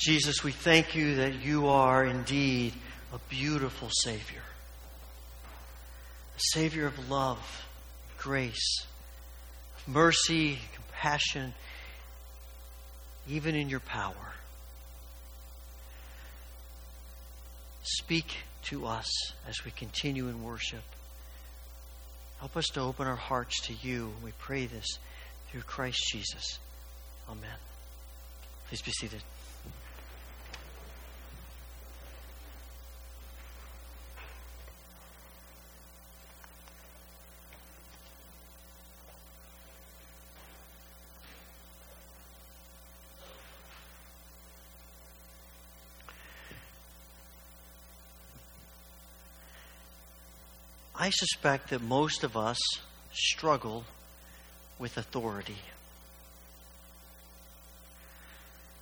Jesus, we thank you that you are indeed a beautiful Savior, a Savior of love, grace, mercy, compassion, even in your power. Speak to us as we continue in worship. Help us to open our hearts to you. We pray this through Christ Jesus. Amen. Please be seated. I suspect that most of us struggle with authority.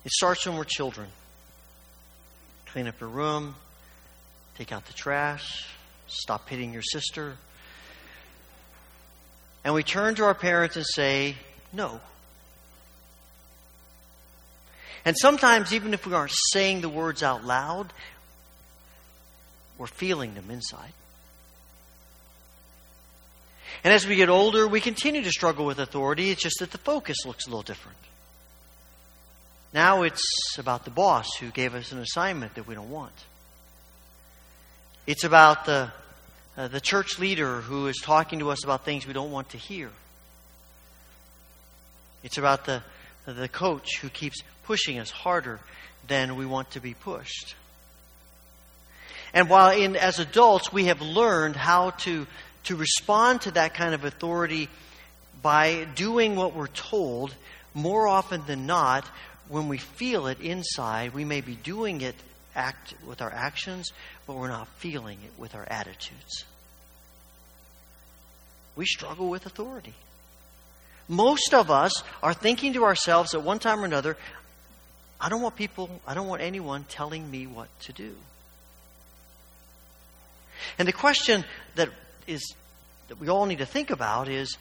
It starts when we're children. Clean up your room, take out the trash, stop hitting your sister. And we turn to our parents and say, no. And sometimes, even if we aren't saying the words out loud, we're feeling them inside. And as we get older, we continue to struggle with authority. It's just that the focus looks a little different. Now it's about the boss who gave us an assignment that we don't want. It's about the, uh, the church leader who is talking to us about things we don't want to hear. It's about the, the coach who keeps pushing us harder than we want to be pushed. And while in, as adults we have learned how to to respond to that kind of authority by doing what we're told, more often than not, when we feel it inside, we may be doing it act with our actions, but we're not feeling it with our attitudes. We struggle with authority. Most of us are thinking to ourselves at one time or another, I don't want people, I don't want anyone telling me what to do. And the question that is that we all need to think about is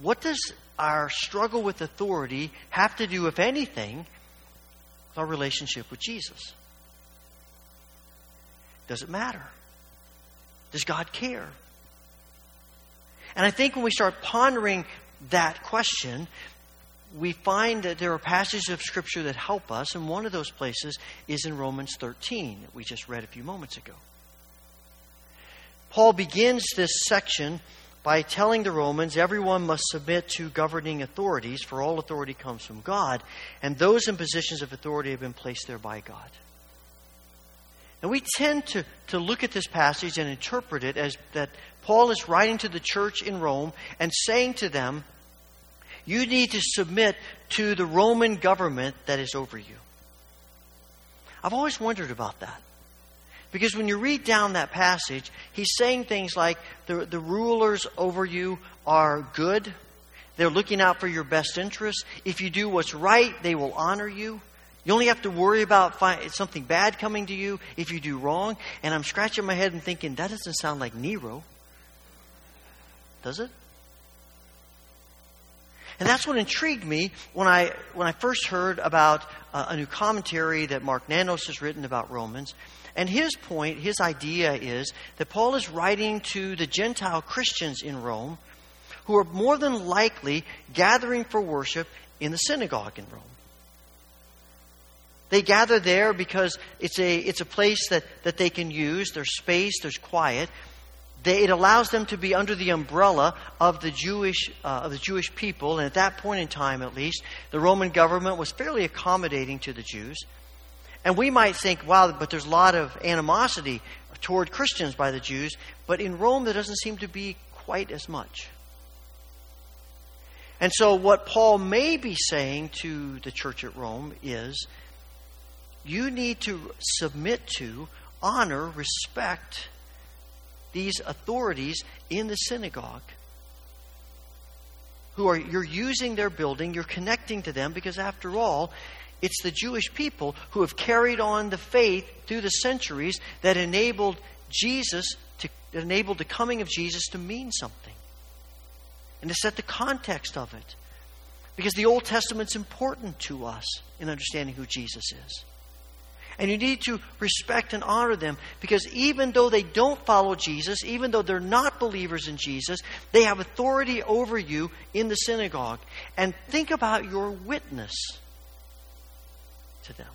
what does our struggle with authority have to do, if anything, with our relationship with Jesus? Does it matter? Does God care? And I think when we start pondering that question, we find that there are passages of Scripture that help us, and one of those places is in Romans 13 that we just read a few moments ago. Paul begins this section by telling the Romans everyone must submit to governing authorities, for all authority comes from God, and those in positions of authority have been placed there by God. And we tend to, to look at this passage and interpret it as that Paul is writing to the church in Rome and saying to them, You need to submit to the Roman government that is over you. I've always wondered about that. Because when you read down that passage, he's saying things like the, the rulers over you are good. They're looking out for your best interests. If you do what's right, they will honor you. You only have to worry about something bad coming to you if you do wrong. And I'm scratching my head and thinking, that doesn't sound like Nero. Does it? And that's what intrigued me when I, when I first heard about uh, a new commentary that Mark Nanos has written about Romans. And his point, his idea is that Paul is writing to the Gentile Christians in Rome who are more than likely gathering for worship in the synagogue in Rome. They gather there because it's a, it's a place that, that they can use. There's space, there's quiet. They, it allows them to be under the umbrella of the Jewish uh, of the Jewish people, and at that point in time, at least, the Roman government was fairly accommodating to the Jews. And we might think, wow, but there's a lot of animosity toward Christians by the Jews, but in Rome there doesn't seem to be quite as much. And so, what Paul may be saying to the church at Rome is you need to submit to, honor, respect these authorities in the synagogue who are you're using their building, you're connecting to them because after all, it's the Jewish people who have carried on the faith through the centuries that enabled Jesus to enabled the coming of Jesus to mean something. And to set the context of it. Because the Old Testament's important to us in understanding who Jesus is. And you need to respect and honor them because even though they don't follow Jesus, even though they're not believers in Jesus, they have authority over you in the synagogue. And think about your witness to them.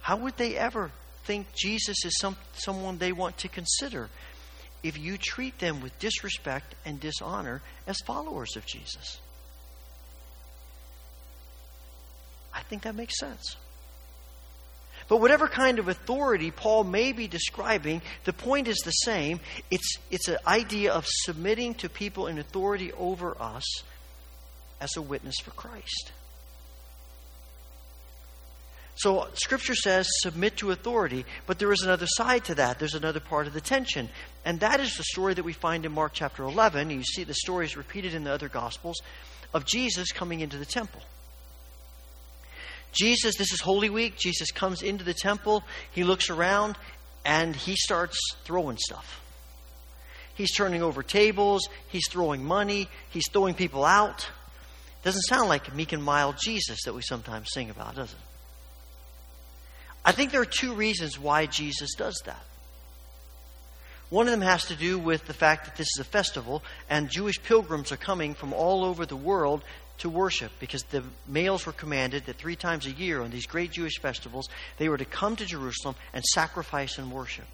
How would they ever think Jesus is some, someone they want to consider if you treat them with disrespect and dishonor as followers of Jesus? I think that makes sense. But whatever kind of authority Paul may be describing, the point is the same. It's, it's an idea of submitting to people in authority over us as a witness for Christ. So Scripture says submit to authority, but there is another side to that. There's another part of the tension. And that is the story that we find in Mark chapter 11. You see the stories repeated in the other Gospels of Jesus coming into the temple. Jesus, this is Holy Week. Jesus comes into the temple. He looks around and he starts throwing stuff. He's turning over tables. He's throwing money. He's throwing people out. Doesn't sound like meek and mild Jesus that we sometimes sing about, does it? I think there are two reasons why Jesus does that. One of them has to do with the fact that this is a festival and Jewish pilgrims are coming from all over the world to worship because the males were commanded that three times a year on these great Jewish festivals they were to come to Jerusalem and sacrifice and worship.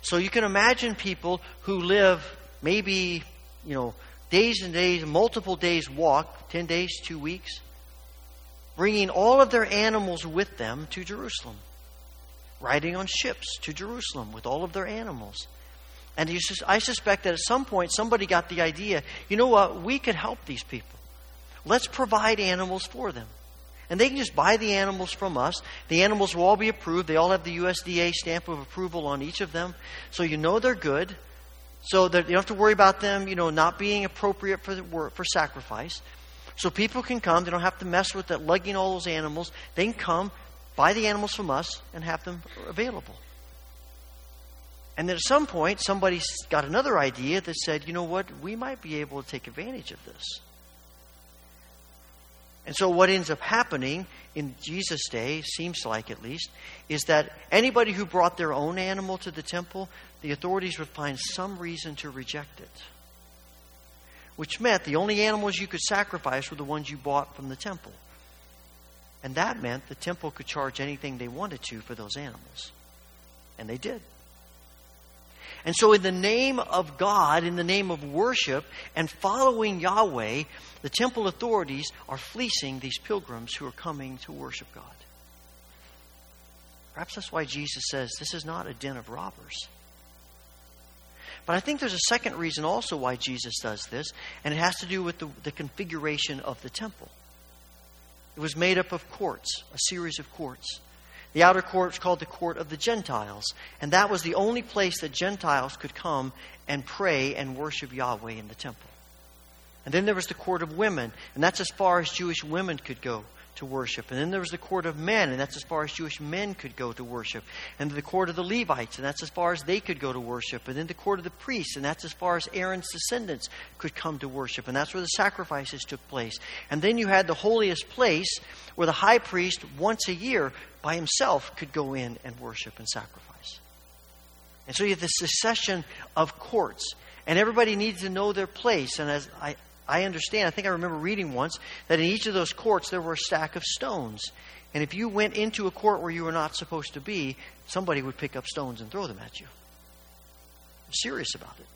So you can imagine people who live maybe, you know, days and days, multiple days walk, 10 days, 2 weeks, bringing all of their animals with them to Jerusalem, riding on ships to Jerusalem with all of their animals. And he says, I suspect that at some point somebody got the idea you know what? We could help these people. Let's provide animals for them. And they can just buy the animals from us. The animals will all be approved. They all have the USDA stamp of approval on each of them. So you know they're good. So that you don't have to worry about them, you know, not being appropriate for, the, for sacrifice. So people can come. They don't have to mess with that, lugging all those animals. They can come, buy the animals from us, and have them available. And then at some point, somebody got another idea that said, you know what, we might be able to take advantage of this. And so, what ends up happening in Jesus' day, seems like at least, is that anybody who brought their own animal to the temple, the authorities would find some reason to reject it which meant the only animals you could sacrifice were the ones you bought from the temple. And that meant the temple could charge anything they wanted to for those animals. And they did. And so, in the name of God, in the name of worship, and following Yahweh, the temple authorities are fleecing these pilgrims who are coming to worship God. Perhaps that's why Jesus says this is not a den of robbers. But I think there's a second reason also why Jesus does this, and it has to do with the, the configuration of the temple. It was made up of courts, a series of courts. The outer court was called the court of the Gentiles, and that was the only place that Gentiles could come and pray and worship Yahweh in the temple. And then there was the court of women, and that's as far as Jewish women could go to worship. And then there was the court of men, and that's as far as Jewish men could go to worship. And the court of the Levites, and that's as far as they could go to worship. And then the court of the priests, and that's as far as Aaron's descendants could come to worship. And that's where the sacrifices took place. And then you had the holiest place where the high priest, once a year, by himself, could go in and worship and sacrifice. And so you have this succession of courts. And everybody needs to know their place. And as I, I understand, I think I remember reading once that in each of those courts there were a stack of stones. And if you went into a court where you were not supposed to be, somebody would pick up stones and throw them at you. I'm serious about it.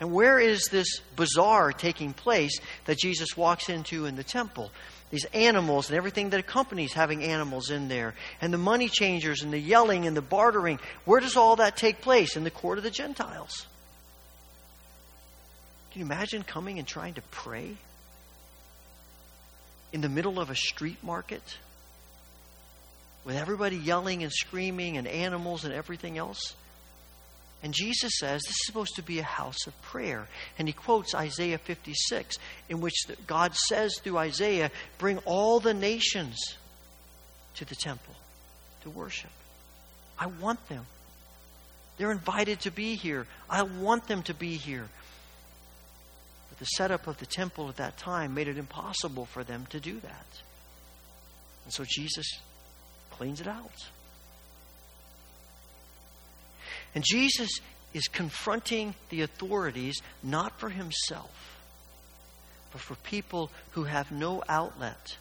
And where is this bazaar taking place that Jesus walks into in the temple? These animals and everything that accompanies having animals in there, and the money changers and the yelling and the bartering. Where does all that take place? In the court of the Gentiles. Can you imagine coming and trying to pray in the middle of a street market with everybody yelling and screaming and animals and everything else? And Jesus says this is supposed to be a house of prayer. And he quotes Isaiah 56, in which God says through Isaiah, Bring all the nations to the temple to worship. I want them. They're invited to be here. I want them to be here the setup of the temple at that time made it impossible for them to do that. And so Jesus cleans it out. And Jesus is confronting the authorities not for himself, but for people who have no outlet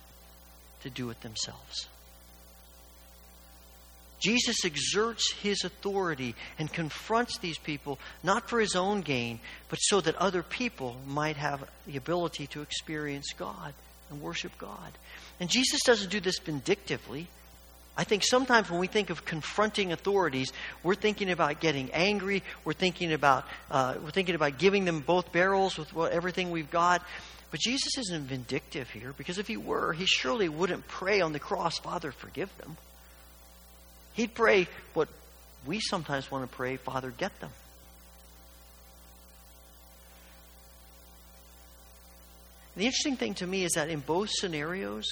to do it themselves. Jesus exerts his authority and confronts these people not for his own gain, but so that other people might have the ability to experience God and worship God. And Jesus doesn't do this vindictively. I think sometimes when we think of confronting authorities, we're thinking about getting angry. We're thinking about uh, we're thinking about giving them both barrels with what, everything we've got. But Jesus isn't vindictive here because if he were, he surely wouldn't pray on the cross, Father, forgive them. He'd pray what we sometimes want to pray, Father, get them. The interesting thing to me is that in both scenarios,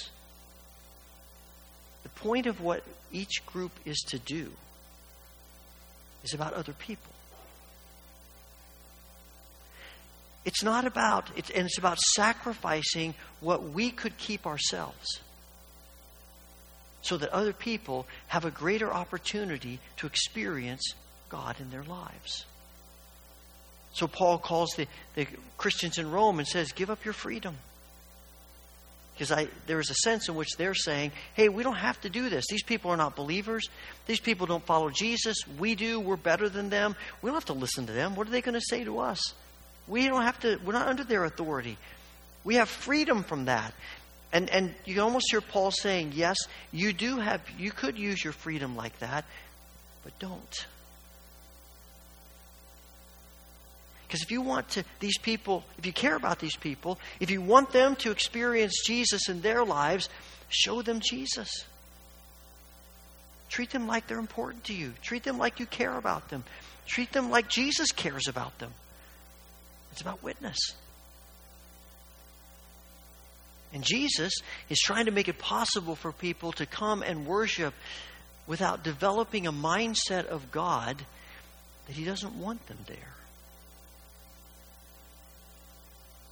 the point of what each group is to do is about other people. It's not about, it's, and it's about sacrificing what we could keep ourselves so that other people have a greater opportunity to experience God in their lives. So Paul calls the, the Christians in Rome and says, Give up your freedom. Because there is a sense in which they're saying, hey, we don't have to do this. These people are not believers. These people don't follow Jesus. We do. We're better than them. We don't have to listen to them. What are they going to say to us? We don't have to, we're not under their authority. We have freedom from that. And, and you almost hear Paul saying, yes, you do have, you could use your freedom like that, but don't. Because if you want to, these people, if you care about these people, if you want them to experience Jesus in their lives, show them Jesus. Treat them like they're important to you. Treat them like you care about them. Treat them like Jesus cares about them. It's about witness. And Jesus is trying to make it possible for people to come and worship without developing a mindset of God that He doesn't want them there.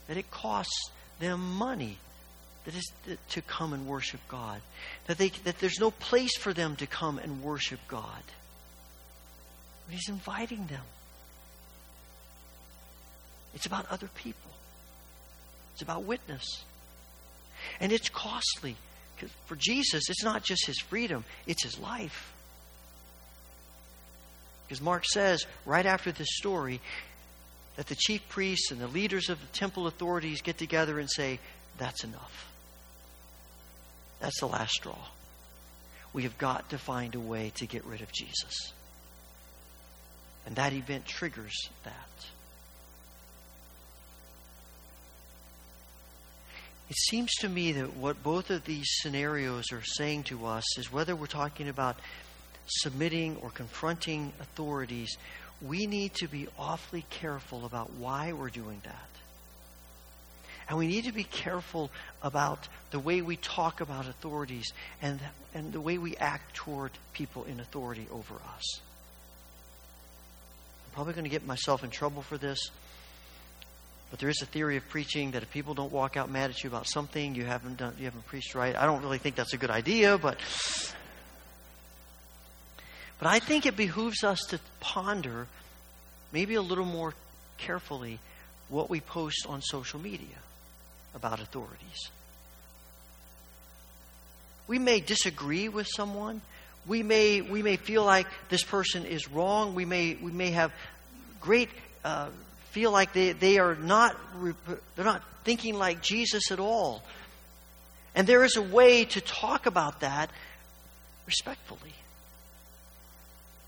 That it costs them money that is to come and worship God. That, they, that there's no place for them to come and worship God. But He's inviting them. It's about other people. It's about witness. And it's costly. Because for Jesus, it's not just his freedom, it's his life. Because Mark says right after this story that the chief priests and the leaders of the temple authorities get together and say, That's enough. That's the last straw. We have got to find a way to get rid of Jesus. And that event triggers that. It seems to me that what both of these scenarios are saying to us is whether we're talking about submitting or confronting authorities, we need to be awfully careful about why we're doing that. And we need to be careful about the way we talk about authorities and, and the way we act toward people in authority over us. I'm probably going to get myself in trouble for this. But there is a theory of preaching that if people don't walk out mad at you about something, you haven't done, you haven't preached right. I don't really think that's a good idea, but but I think it behooves us to ponder maybe a little more carefully what we post on social media about authorities. We may disagree with someone. We may we may feel like this person is wrong. We may we may have great uh, feel like they, they are not they're not thinking like Jesus at all. And there is a way to talk about that respectfully.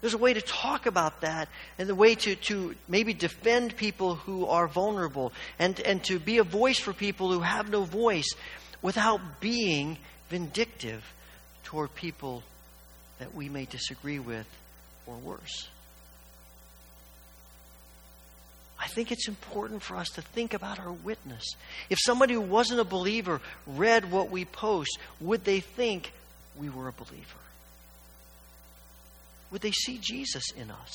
There's a way to talk about that and the way to, to maybe defend people who are vulnerable and, and to be a voice for people who have no voice without being vindictive toward people that we may disagree with or worse. I think it's important for us to think about our witness. If somebody who wasn't a believer read what we post, would they think we were a believer? Would they see Jesus in us?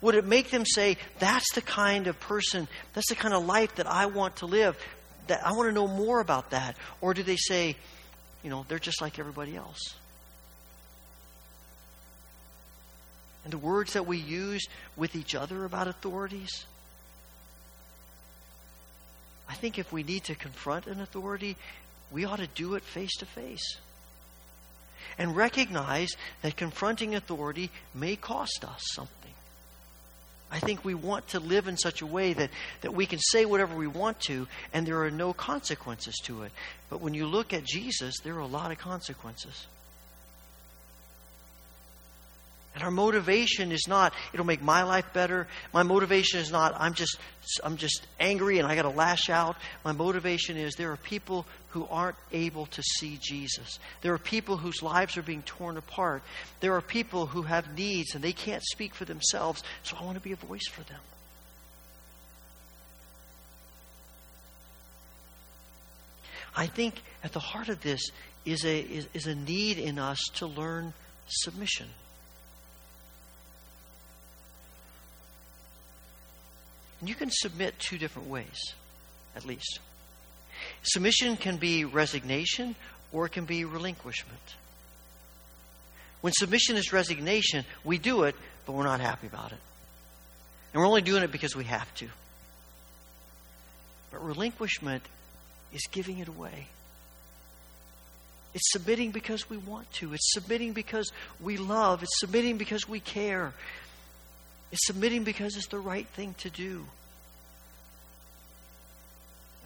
Would it make them say, that's the kind of person, that's the kind of life that I want to live? That I want to know more about that. Or do they say, you know, they're just like everybody else. And the words that we use with each other about authorities, I think if we need to confront an authority, we ought to do it face to face. And recognize that confronting authority may cost us something. I think we want to live in such a way that, that we can say whatever we want to and there are no consequences to it. But when you look at Jesus, there are a lot of consequences. And our motivation is not it'll make my life better. My motivation is not I'm just I'm just angry and I got to lash out. My motivation is there are people who aren't able to see Jesus. There are people whose lives are being torn apart. There are people who have needs and they can't speak for themselves. So I want to be a voice for them. I think at the heart of this is a, is, is a need in us to learn submission. And you can submit two different ways, at least. Submission can be resignation or it can be relinquishment. When submission is resignation, we do it, but we're not happy about it. And we're only doing it because we have to. But relinquishment is giving it away. It's submitting because we want to. It's submitting because we love. It's submitting because we care. It's submitting because it's the right thing to do.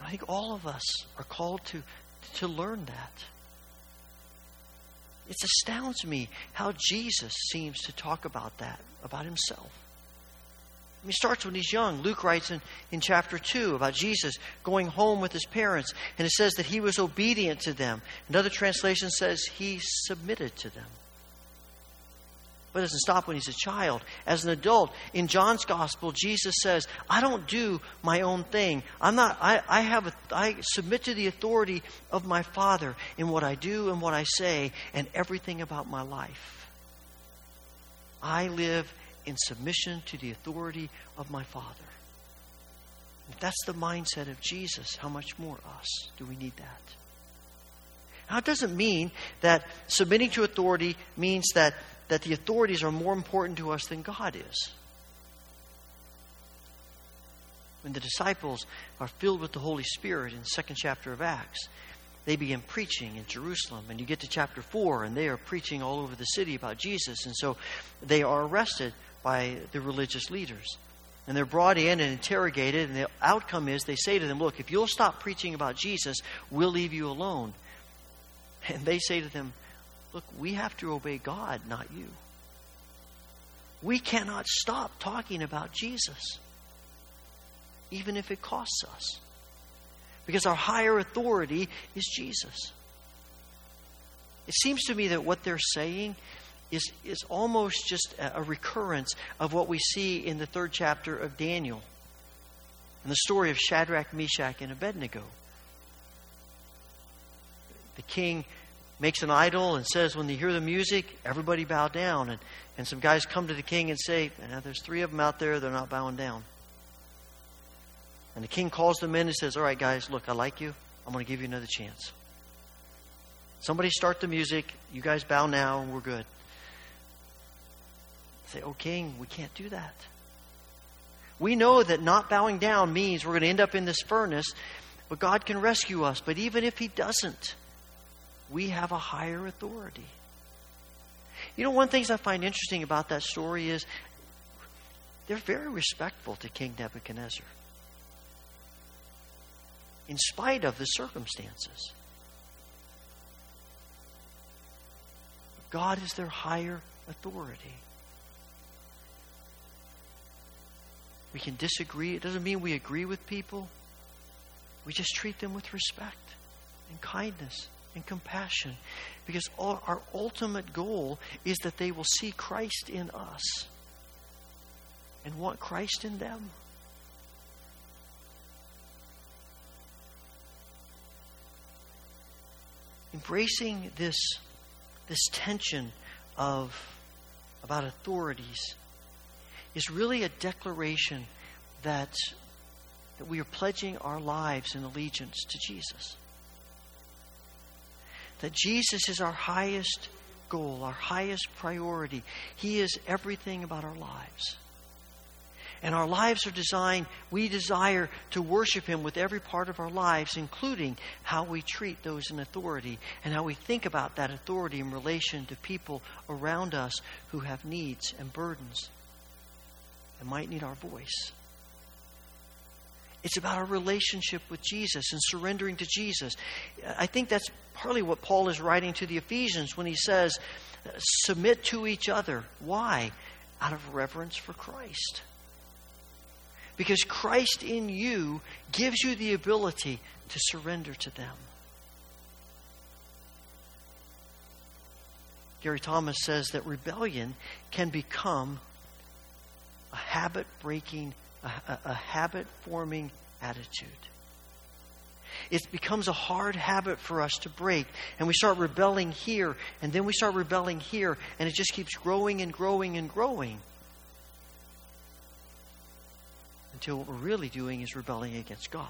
I think all of us are called to, to learn that. It astounds me how Jesus seems to talk about that, about himself. He starts when he's young. Luke writes in, in chapter 2 about Jesus going home with his parents, and it says that he was obedient to them. Another translation says he submitted to them. But it doesn't stop when he's a child. As an adult, in John's gospel, Jesus says, I don't do my own thing. I'm not, I, I have, a, I submit to the authority of my Father in what I do and what I say and everything about my life. I live in submission to the authority of my Father. If that's the mindset of Jesus, how much more us do we need that? Now, it doesn't mean that submitting to authority means that that the authorities are more important to us than God is. When the disciples are filled with the Holy Spirit in the second chapter of Acts, they begin preaching in Jerusalem. And you get to chapter 4, and they are preaching all over the city about Jesus. And so they are arrested by the religious leaders. And they're brought in and interrogated, and the outcome is they say to them, Look, if you'll stop preaching about Jesus, we'll leave you alone. And they say to them, Look, we have to obey God, not you. We cannot stop talking about Jesus, even if it costs us. Because our higher authority is Jesus. It seems to me that what they're saying is, is almost just a, a recurrence of what we see in the third chapter of Daniel and the story of Shadrach, Meshach, and Abednego. The king makes an idol and says, when they hear the music, everybody bow down. And, and some guys come to the king and say, eh, there's three of them out there, they're not bowing down. And the king calls them in and says, All right, guys, look, I like you. I'm going to give you another chance. Somebody start the music. You guys bow now, and we're good. say, Oh, king, we can't do that. We know that not bowing down means we're going to end up in this furnace, but God can rescue us. But even if He doesn't, we have a higher authority. You know, one of the things I find interesting about that story is they're very respectful to King Nebuchadnezzar, in spite of the circumstances. God is their higher authority. We can disagree. It doesn't mean we agree with people. We just treat them with respect and kindness and compassion. Because our ultimate goal is that they will see Christ in us and want Christ in them. Embracing this, this tension of about authorities is really a declaration that, that we are pledging our lives in allegiance to Jesus that Jesus is our highest goal, our highest priority. He is everything about our lives. And our lives are designed, we desire to worship Him with every part of our lives, including how we treat those in authority and how we think about that authority in relation to people around us who have needs and burdens and might need our voice. It's about our relationship with Jesus and surrendering to Jesus. I think that's partly what Paul is writing to the Ephesians when he says, submit to each other. Why? Out of reverence for Christ. Because Christ in you gives you the ability to surrender to them. Gary Thomas says that rebellion can become a habit breaking, a, a, habit forming attitude. It becomes a hard habit for us to break, and we start rebelling here, and then we start rebelling here, and it just keeps growing and growing and growing until what we're really doing is rebelling against God.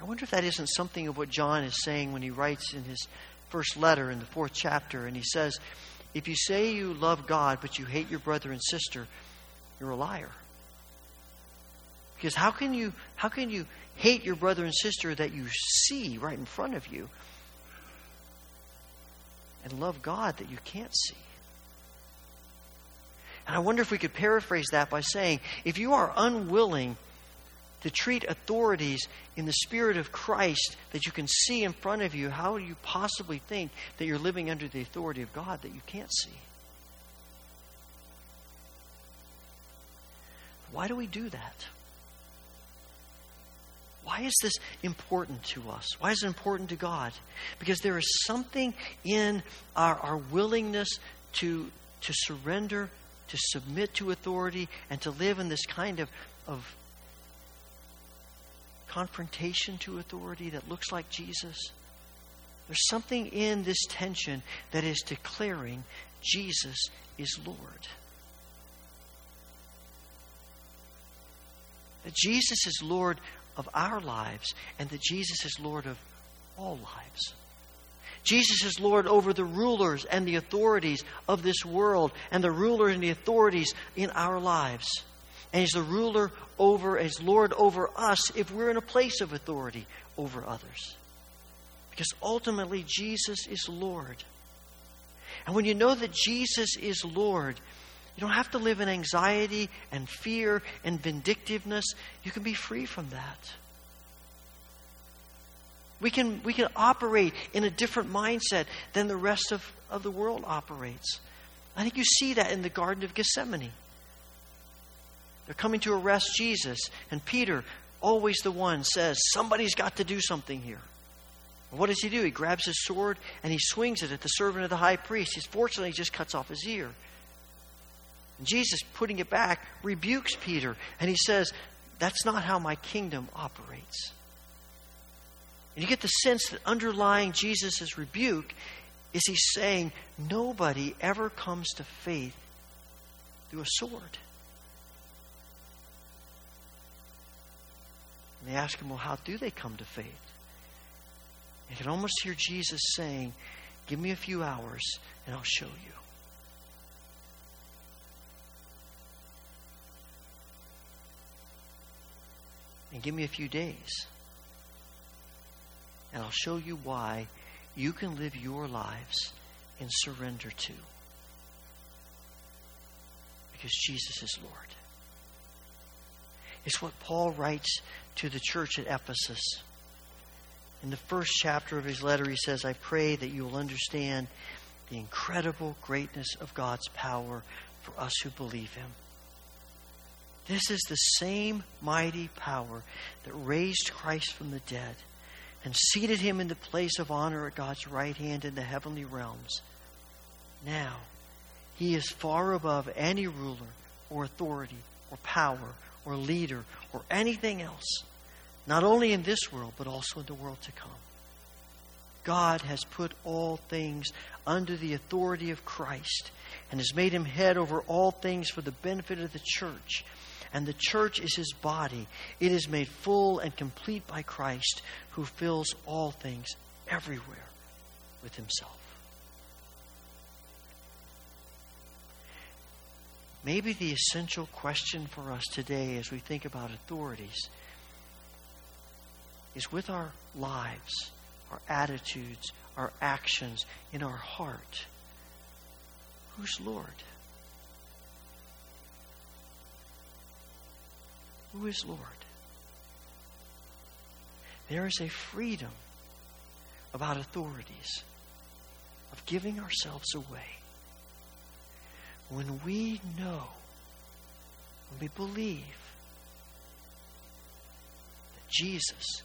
I wonder if that isn't something of what John is saying when he writes in his first letter in the fourth chapter, and he says, If you say you love God, but you hate your brother and sister, you're a liar. Because how can you how can you hate your brother and sister that you see right in front of you and love God that you can't see? And I wonder if we could paraphrase that by saying, if you are unwilling to treat authorities in the spirit of Christ that you can see in front of you, how do you possibly think that you're living under the authority of God that you can't see? Why do we do that? Why is this important to us? Why is it important to God? Because there is something in our, our willingness to, to surrender, to submit to authority, and to live in this kind of, of confrontation to authority that looks like Jesus. There's something in this tension that is declaring Jesus is Lord. That Jesus is Lord of our lives and that Jesus is Lord of all lives. Jesus is Lord over the rulers and the authorities of this world and the rulers and the authorities in our lives. And He's the ruler over, as Lord over us if we're in a place of authority over others. Because ultimately, Jesus is Lord. And when you know that Jesus is Lord, you don't have to live in anxiety and fear and vindictiveness. You can be free from that. We can, we can operate in a different mindset than the rest of, of the world operates. I think you see that in the Garden of Gethsemane. They're coming to arrest Jesus, and Peter, always the one, says, Somebody's got to do something here. And what does he do? He grabs his sword and he swings it at the servant of the high priest. He fortunately just cuts off his ear. Jesus, putting it back, rebukes Peter, and he says, That's not how my kingdom operates. And you get the sense that underlying Jesus' rebuke is he's saying, Nobody ever comes to faith through a sword. And they ask him, Well, how do they come to faith? You can almost hear Jesus saying, Give me a few hours and I'll show you. And give me a few days. And I'll show you why you can live your lives in surrender to. Because Jesus is Lord. It's what Paul writes to the church at Ephesus. In the first chapter of his letter, he says, I pray that you will understand the incredible greatness of God's power for us who believe him. This is the same mighty power that raised Christ from the dead and seated him in the place of honor at God's right hand in the heavenly realms. Now, he is far above any ruler or authority or power or leader or anything else, not only in this world, but also in the world to come. God has put all things under the authority of Christ and has made him head over all things for the benefit of the church And the church is his body. It is made full and complete by Christ, who fills all things everywhere with himself. Maybe the essential question for us today as we think about authorities is with our lives, our attitudes, our actions, in our heart. Who's Lord? Who is Lord? There is a freedom about authorities, of giving ourselves away. When we know, when we believe that Jesus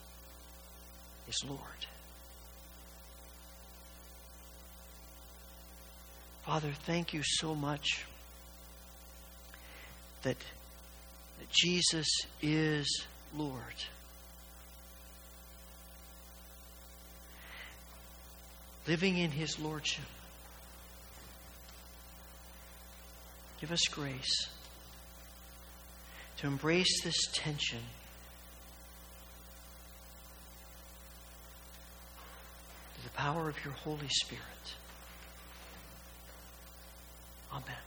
is Lord. Father, thank you so much that, that Jesus is Lord. Living in His Lordship. Give us grace to embrace this tension. through The power of your Holy Spirit. Amen.